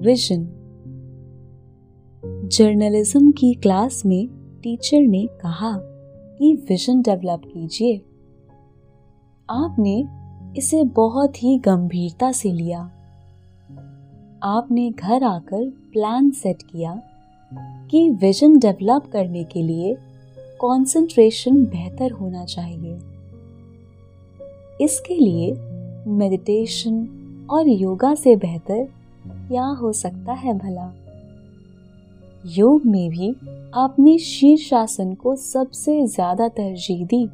Vision journalism की class में teacher ने कहा कि विजन डेवलप कीजिए। आपने इसे बहुत ही गंभीरता से लिया। आपने घर आकर प्लान सेट किया कि विजन डेवलप करने के लिए कंसंट्रेशन बेहतर होना चाहिए। इसके लिए मेडिटेशन और योगा से बेहतर क्या हो सकता है भला? योग में भी आपने शीर्षासन को सबसे ज़्यादा तरजीह दी।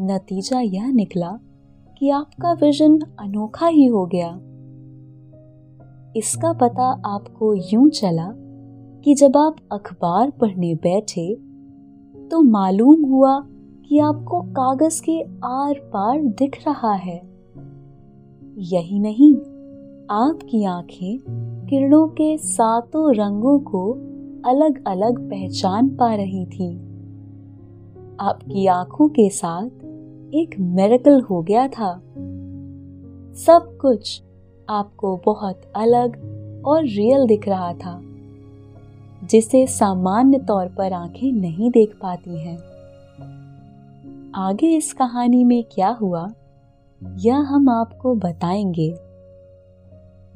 नतीजा यह निकला कि आपका विजन अनोखा ही हो गया। इसका पता आपको यूँ चला कि जब आप अखबार पढ़ने बैठे तो मालूम हुआ कि आपको कागज़ के आर पार दिख रहा है। यही नहीं आपकी आँखें किरणों के सातों रंगों को अलग अलग पहचान पा रही थी। आपकी आँखों के साथ एक मेरेकल हो गया था। सब कुछ आपको बहुत अलग और रियल दिख रहा था, जिसे सामान्य तौर पर आँखें नहीं देख पाती हैं। आगे इस कहानी में क्या हुआ, यह हम आपको बताएँगे।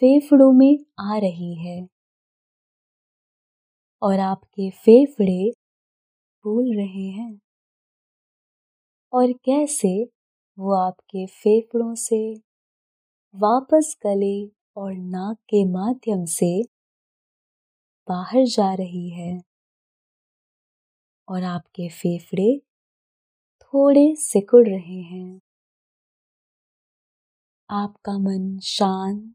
फेफड़ों में आ रही है। और आपके फेफड़े फूल रहे हैं। और कैसे वो आपके फेफड़ों से वापस गले और नाक के माध्यम से बाहर जा रही है। और आपके फेफड़े थोड़े सिकुड़ रहे हैं। आपका मन शांत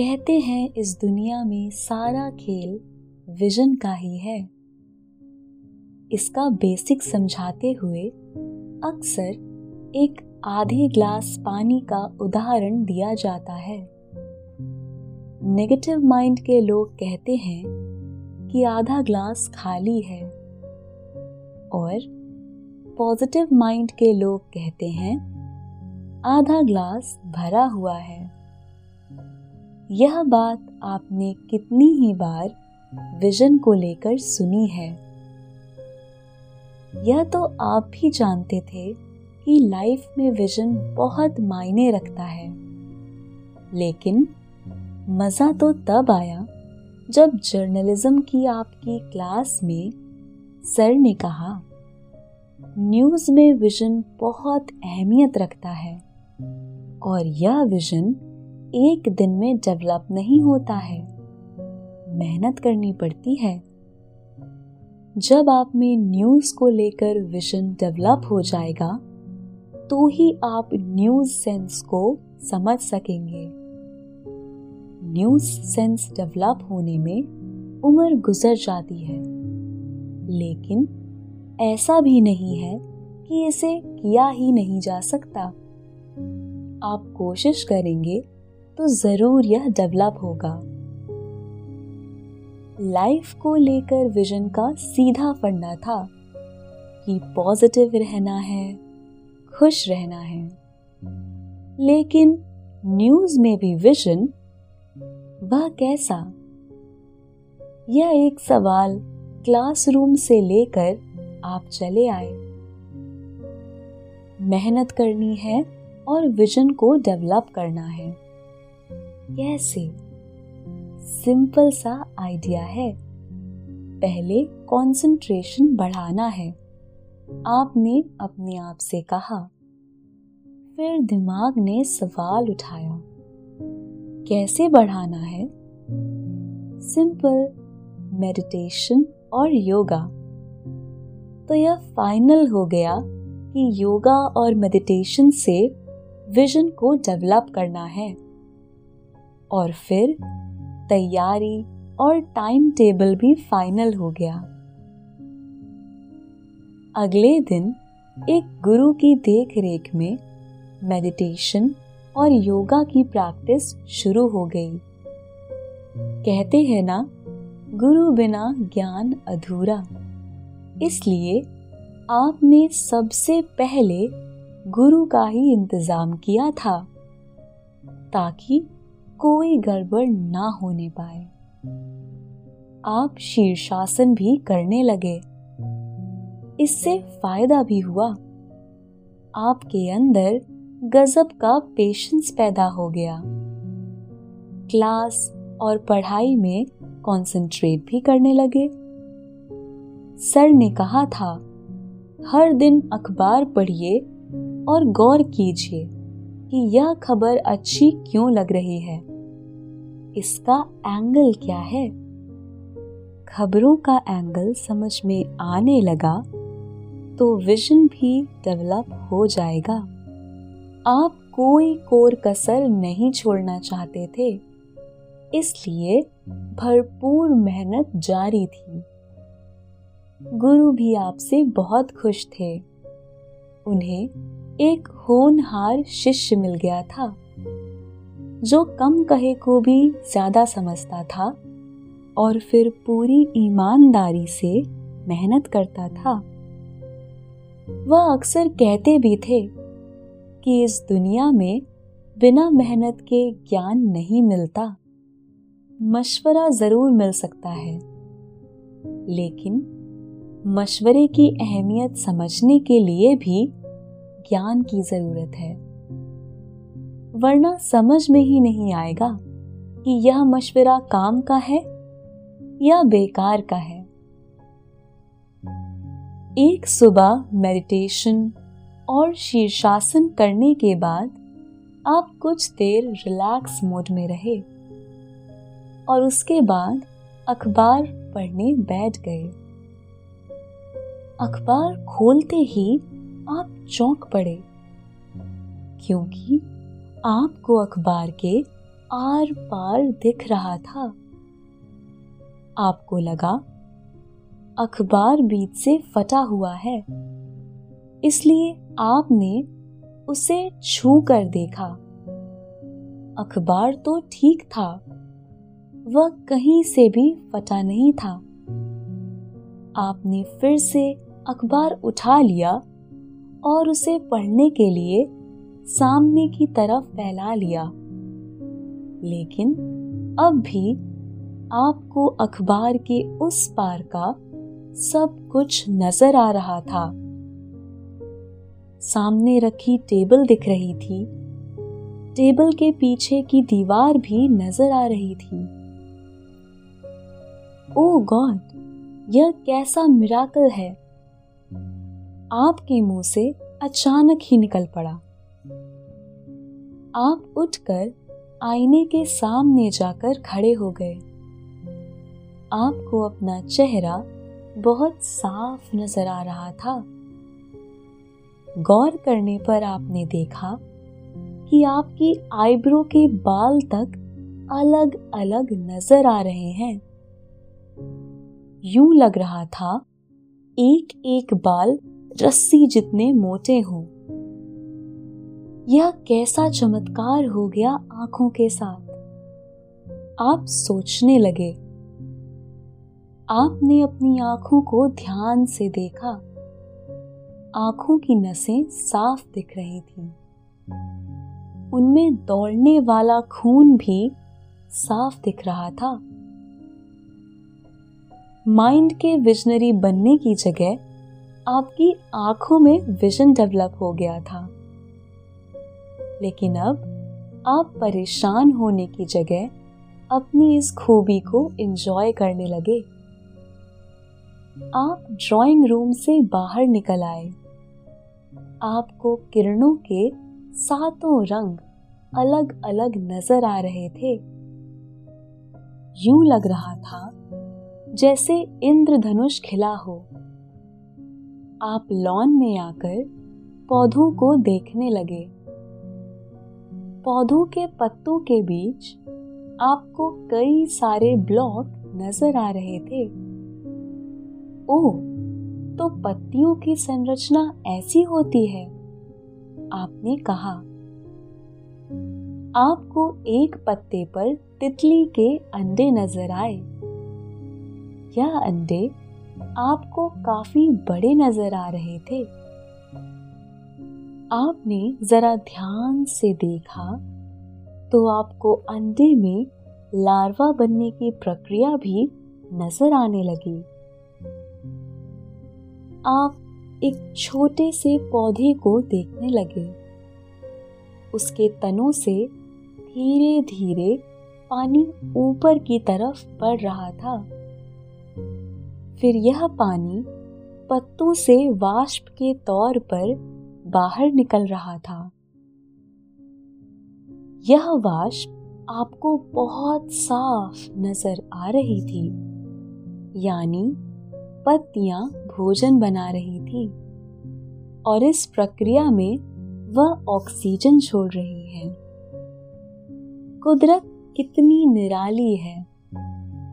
कहते हैं इस दुनिया में सारा खेल विजन का ही है। इसका बेसिक समझाते हुए अक्सर एक आधे ग्लास पानी का उदाहरण दिया जाता है। नेगेटिव माइंड के लोग कहते हैं कि आधा ग्लास खाली है और पॉजिटिव माइंड के लोग कहते हैं आधा ग्लास भरा हुआ है। यह बात आपने कितनी ही बार विजन को लेकर सुनी है। यह तो आप भी जानते थे कि लाइफ में विजन बहुत मायने रखता है। लेकिन मज़ा तो तब आया जब जर्नलिज्म की आपकी क्लास में सर ने कहा न्यूज़ में विजन बहुत अहमियत रखता है और यह विजन एक दिन में डेवलप नहीं होता है। मेहनत करनी पड़ती है। जब आप में न्यूज़ को लेकर विजन डेवलप हो जाएगा तो ही आप न्यूज़ सेंस को समझ सकेंगे। न्यूज़ सेंस डेवलप होने में उम्र गुजर जाती है। लेकिन ऐसा भी नहीं है कि इसे किया ही नहीं जा सकता। आप कोशिश करेंगे तो ज़रूर यह डेवलप होगा। लाइफ को लेकर विजन का सीधा फंडा था कि पॉजिटिव रहना है, खुश रहना है। लेकिन न्यूज़ में भी विजन वह कैसा? यह एक सवाल क्लासरूम से लेकर आप चले आए। मेहनत करनी है और विजन को डेवलप करना है। कैसे सिंपल सा आइडिया है। पहले कंसंट्रेशन बढ़ाना है। आपने अपने आप से कहा। फिर दिमाग ने सवाल उठाया, कैसे बढ़ाना है? सिंपल मेडिटेशन और योगा तो यह फाइनल हो गया कि योगा और मेडिटेशन से विजन को डेवलप करना है। और फिर तैयारी और टाइम टेबल भी फाइनल हो गया। अगले दिन एक गुरु की देख रेख में मेडिटेशन और योगा की प्रैक्टिस शुरू हो गई। कहते हैं ना, गुरु बिना ज्ञान अधूरा। इसलिए आपने सबसे पहले गुरु का ही इंतज़ाम किया था, ताकि कोई गड़बड़ ना होने पाए। आप शीर्षासन भी करने लगे। इससे फ़ायदा भी हुआ। आपके अंदर गजब का पेशेंस पैदा हो गया। क्लास और पढ़ाई में कंसंट्रेट भी करने लगे। सर ने कहा था, हर दिन अखबार पढ़िए और गौर कीजिए कि यह खबर अच्छी क्यों लग रही है? इसका एंगल क्या है? खबरों का एंगल समझ में आने लगा तो विजन भी डेवलप हो जाएगा। आप कोई कोर कसर नहीं छोड़ना चाहते थे, इसलिए भरपूर मेहनत जारी थी। गुरु भी आपसे बहुत खुश थे। उन्हें एक होनहार शिष्य मिल गया था। जो कम कहे को भी ज़्यादा समझता था और फिर पूरी ईमानदारी से मेहनत करता था। वह अक्सर कहते भी थे कि इस दुनिया में बिना मेहनत के ज्ञान नहीं मिलता। मशवरा ज़रूर मिल सकता है। लेकिन मशवरे की अहमियत समझने के लिए भी ज्ञान की ज़रूरत है। वरना समझ में ही नहीं आएगा कि यह मशवरा काम का है या बेकार का है। एक सुबह मेडिटेशन और शीर्षासन करने के बाद आप कुछ देर रिलैक्स मोड में रहे और उसके बाद अखबार पढ़ने बैठ गए। अखबार खोलते ही आप चौंक पड़े, क्योंकि आपको अखबार के आर पार दिख रहा था। आपको लगा, अखबार बीच से फटा हुआ है। इसलिए आपने उसे छू कर देखा। अखबार तो ठीक था, वह कहीं से भी फटा नहीं था। आपने फिर से अखबार उठा लिया और उसे पढ़ने के लिए सामने की तरफ़ फैला लिया। लेकिन अब भी आपको अखबार के उस पार का सब कुछ नज़र आ रहा था। सामने रखी टेबल दिख रही थी। टेबल के पीछे की दीवार भी नज़र आ रही थी। ओ गॉड, यह कैसा मिराकल है। आपके मुँह से अचानक ही निकल पड़ा। आप उठकर आईने के सामने जाकर खड़े हो गए। आपको अपना चेहरा बहुत साफ़ नज़र आ रहा था। गौर करने पर आपने देखा कि आपकी आईब्रो के बाल तक अलग अलग नज़र आ रहे हैं। यूँ लग रहा था एक एक बाल रस्सी जितने मोटे हों। यह कैसा चमत्कार हो गया आँखों के साथ? आप सोचने लगे। आपने अपनी आँखों को ध्यान से देखा। आँखों की नसें साफ़ दिख रही थी। उनमें दौड़ने वाला खून भी साफ़ दिख रहा था। माइंड के विजनरी बनने की जगह आपकी आँखों में विजन डेवलप हो गया था। लेकिन अब आप परेशान होने की जगह अपनी इस खूबी को एंजॉय करने लगे। आप ड्राइंग रूम से बाहर निकल आए। आपको किरणों के सातों रंग अलग अलग नज़र आ रहे थे। यूँ लग रहा था जैसे इंद्रधनुष खिला हो। आप लॉन में आकर पौधों को देखने लगे। पौधों के पत्तों के बीच आपको कई सारे ब्लॉक नज़र आ रहे थे। ओ तो पत्तियों की संरचना ऐसी होती है? आपने कहा। आपको एक पत्ते पर तितली के अंडे नज़र आए। यह अंडे आपको काफ़ी बड़े नज़र आ रहे थे। आपने जरा ध्यान से देखा तो आपको अंडे में लार्वा बनने की प्रक्रिया भी नज़र आने लगी। आप एक छोटे से पौधे को देखने लगे। उसके तनों से धीरे धीरे पानी ऊपर की तरफ़ बढ़ रहा था। फिर यह पानी पत्तों से वाष्प के तौर पर बाहर निकल रहा था। यह वाष्प आपको बहुत साफ़ नज़र आ रही थी, यानी पत्तियाँ भोजन बना रही थी, और इस प्रक्रिया में वह ऑक्सीजन छोड़ रही है। कुदरत कितनी निराली है।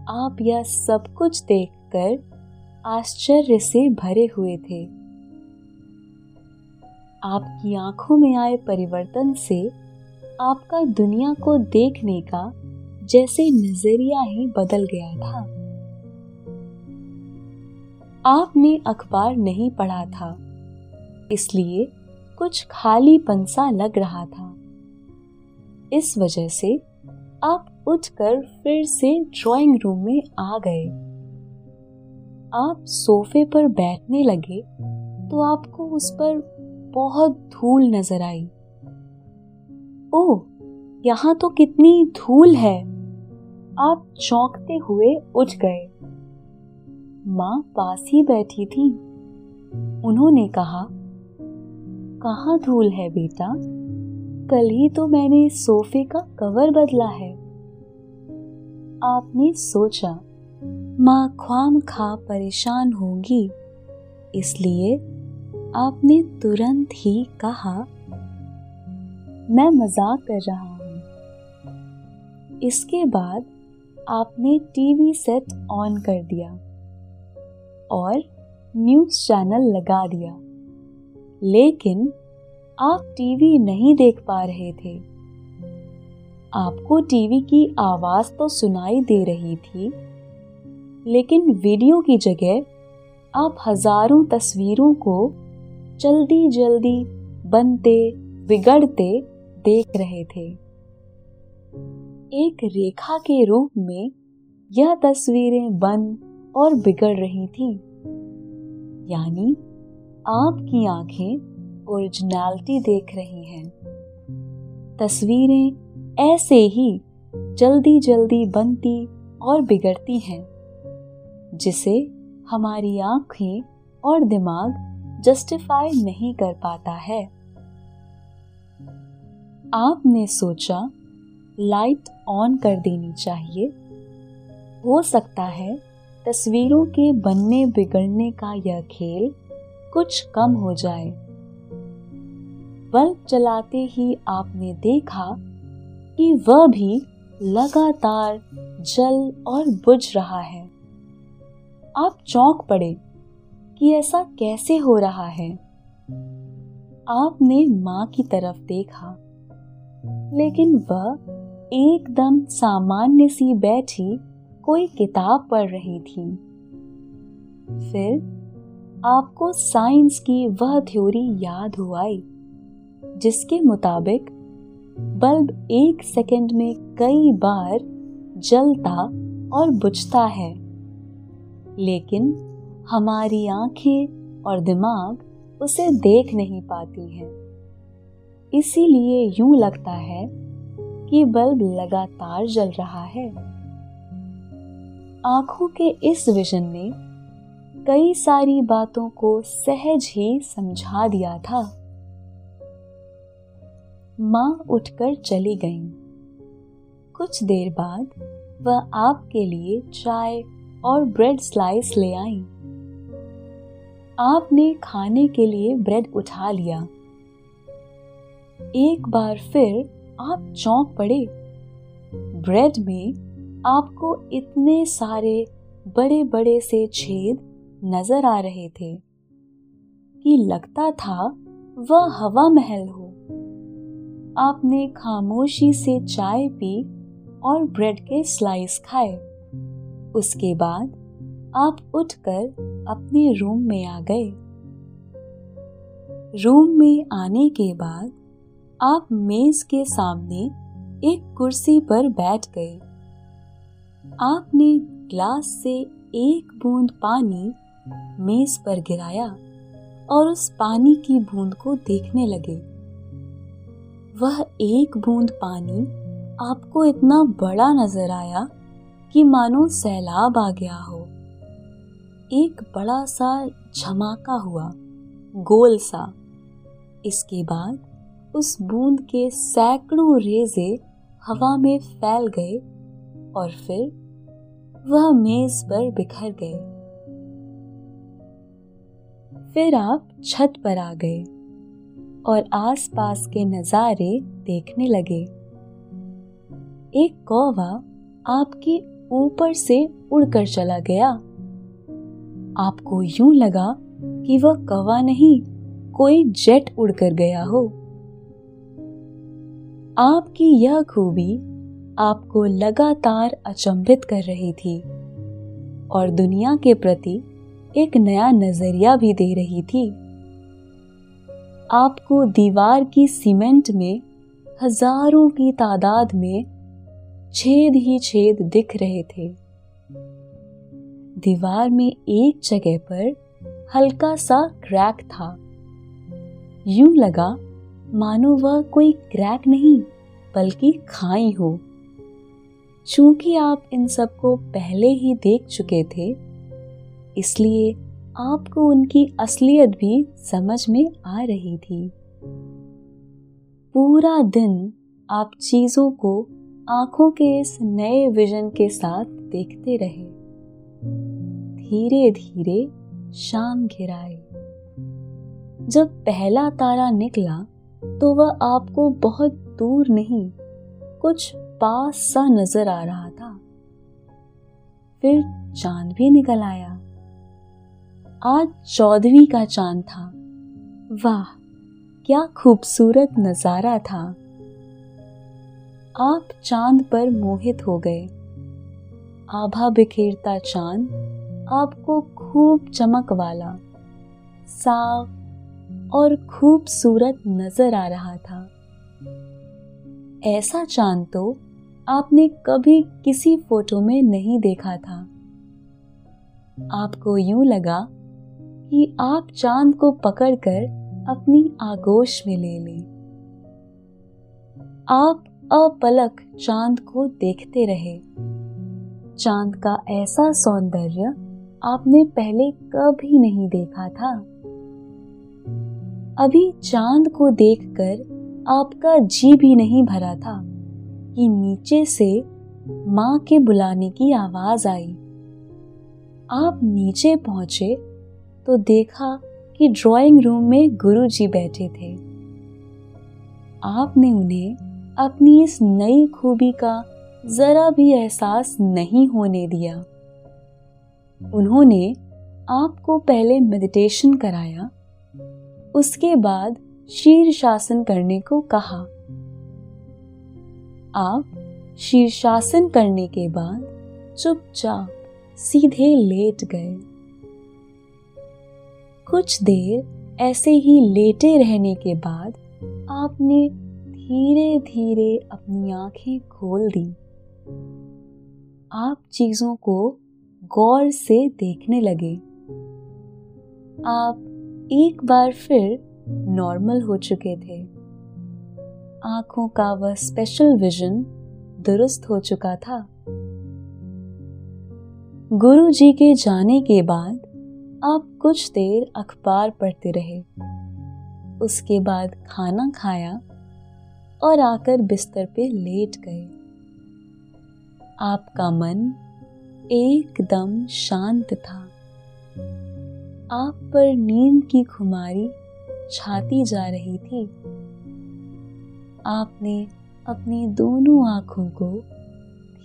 आप यह सब कुछ देखकर आश्चर्य से भरे हुए थे। आपकी आँखों में आए परिवर्तन से आपका दुनिया को देखने का जैसे नज़रिया ही बदल गया था। आपने अखबार नहीं पढ़ा था, इसलिए कुछ खाली पंसा लग रहा था। इस वजह से आप उठकर फिर से ड्राइंग रूम में आ गए। आप सोफे पर बैठने लगे तो आपको उस पर बहुत धूल नज़र आई। ओ यहाँ तो कितनी धूल है। आप चौंकते हुए उठ गए। माँ पास ही बैठी थी। उन्होंने कहा, कहाँ धूल है बेटा? कल ही तो मैंने सोफे का कवर बदला है। आपने सोचा, माँ ख्वाम खा परेशान होंगी, इसलिए आपने तुरंत ही कहा, मैं मज़ाक कर रहा हूँ। इसके बाद आपने टीवी सेट ऑन कर दिया और न्यूज़ चैनल लगा दिया। लेकिन आप टीवी नहीं देख पा रहे थे। आपको टीवी की आवाज़ तो सुनाई दे रही थी, लेकिन वीडियो की जगह आप हज़ारों तस्वीरों को जल्दी जल्दी बनते, बिगड़ते देख रहे थे। एक रेखा के रूप में यह तस्वीरें बन और बिगड़ रही थी। यानी आपकी आँखें ओरिजिनलिटी देख रही हैं। तस्वीरें ऐसे ही जल्दी जल्दी बनती और बिगड़ती हैं, जिसे हमारी आँखें और दिमाग जस्टिफाई नहीं कर पाता है। आपने सोचा लाइट ऑन कर देनी चाहिए। हो सकता है, तस्वीरों के बनने बिगड़ने का यह खेल कुछ कम हो जाए। बल्ब चलाते ही आपने देखा कि वह भी लगातार जल और बुझ रहा है। आप चौंक पड़े। कि ऐसा कैसे हो रहा है। आपने माँ की तरफ़ देखा, लेकिन वह एकदम सामान्य सी बैठी कोई किताब पढ़ रही थी। फिर आपको साइंस की वह थ्योरी याद हो आई जिसके मुताबिक बल्ब एक सेकंड में कई बार जलता और बुझता है। लेकिन हमारी आँखें और दिमाग उसे देख नहीं पाती हैं। इसीलिए यूँ लगता है कि बल्ब लगातार जल रहा है। आँखों के इस विजन ने कई सारी बातों को सहज ही समझा दिया था। माँ उठकर चली गईं। कुछ देर बाद वह आपके लिए चाय और ब्रेड स्लाइस ले आई। आपने खाने के लिए ब्रेड उठा लिया। एक बार फिर आप चौंक पड़े। ब्रेड में आपको इतने सारे बड़े बड़े से छेद नज़र आ रहे थे कि लगता था वह हवा महल हो। आपने खामोशी से चाय पी और ब्रेड के स्लाइस खाए। उसके बाद आप उठकर अपने रूम में आ गए। रूम में आने के बाद आप मेज के सामने एक कुर्सी पर बैठ गए। आपने ग्लास से एक बूंद पानी मेज पर गिराया और उस पानी की बूंद को देखने लगे। वह एक बूंद पानी आपको इतना बड़ा नज़र आया कि मानो सैलाब आ गया हो। एक बड़ा सा झमाका हुआ, गोल सा। इसके बाद उस बूंद के सैकड़ों रेजे हवा में फैल गए और फिर वह मेज पर बिखर गए। फिर आप छत पर आ गए और आसपास के नज़ारे देखने लगे। एक कौवा आपके ऊपर से उड़कर चला गया। आपको यूँ लगा कि वह कवा नहीं, कोई जेट उड़कर गया हो। आपकी यह खूबी आपको लगातार अचंभित कर रही थी और दुनिया के प्रति एक नया नज़रिया भी दे रही थी। आपको दीवार की सीमेंट में, हज़ारों की तादाद में छेद ही छेद दिख रहे थे। दीवार में एक जगह पर हल्का सा क्रैक था। यूँ लगा, मानो वह कोई क्रैक नहीं, बल्कि खाई हो। चूँकि आप इन सबको पहले ही देख चुके थे, इसलिए आपको उनकी असलियत भी समझ में आ रही थी। पूरा दिन आप चीज़ों को आँखों के इस नए विजन के साथ देखते रहे। धीरे धीरे शाम घिराए। जब पहला तारा निकला तो वह आपको बहुत दूर नहीं, कुछ पास सा नज़र आ रहा था। फिर चाँद भी निकल आया। आज चौदहवीं का चाँद था। वाह, क्या खूबसूरत नज़ारा था। आप चाँद पर मोहित हो गए। आभा बिखेरता चाँद आपको खूब चमक वाला, साफ़ और खूबसूरत नज़र आ रहा था। ऐसा चाँद तो आपने कभी किसी फ़ोटो में नहीं देखा था। आपको यूँ लगा कि आप चाँद को पकड़कर अपनी आगोश में ले लें। आप अपलक चाँद को देखते रहे। चाँद का ऐसा सौंदर्य आपने पहले कभी नहीं देखा था। अभी चाँद को देखकर आपका जी भी नहीं भरा था कि नीचे से माँ के बुलाने की आवाज़ आई। आप नीचे पहुँचे तो देखा कि ड्राइंग रूम में गुरुजी बैठे थे। आपने उन्हें अपनी इस नई खूबी का जरा भी एहसास नहीं होने दिया। उन्होंने आपको पहले मेडिटेशन कराया, उसके बाद शीर्षासन करने को कहा। आप शीर्षासन करने के बाद चुपचाप सीधे लेट गए। कुछ देर ऐसे ही लेटे रहने के बाद आपने धीरे धीरे अपनी आँखें खोल दी। आप चीज़ों को गौर से देखने लगे। आप एक बार फिर नॉर्मल हो चुके थे। आँखों का वह स्पेशल विजन दुरुस्त हो चुका था। गुरु जी के जाने के बाद आप कुछ देर अखबार पढ़ते रहे। उसके बाद खाना खाया और आकर बिस्तर पे लेट गए। आपका मन एकदम शांत था। आप पर नींद की खुमारी छाती जा रही थी। आपने अपनी दोनों आँखों को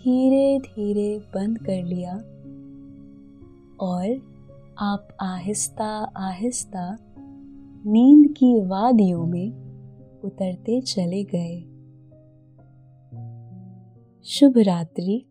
धीरे धीरे बंद कर लिया और आप आहिस्ता आहिस्ता नींद की वादियों में उतरते चले गए। शुभ रात्रि।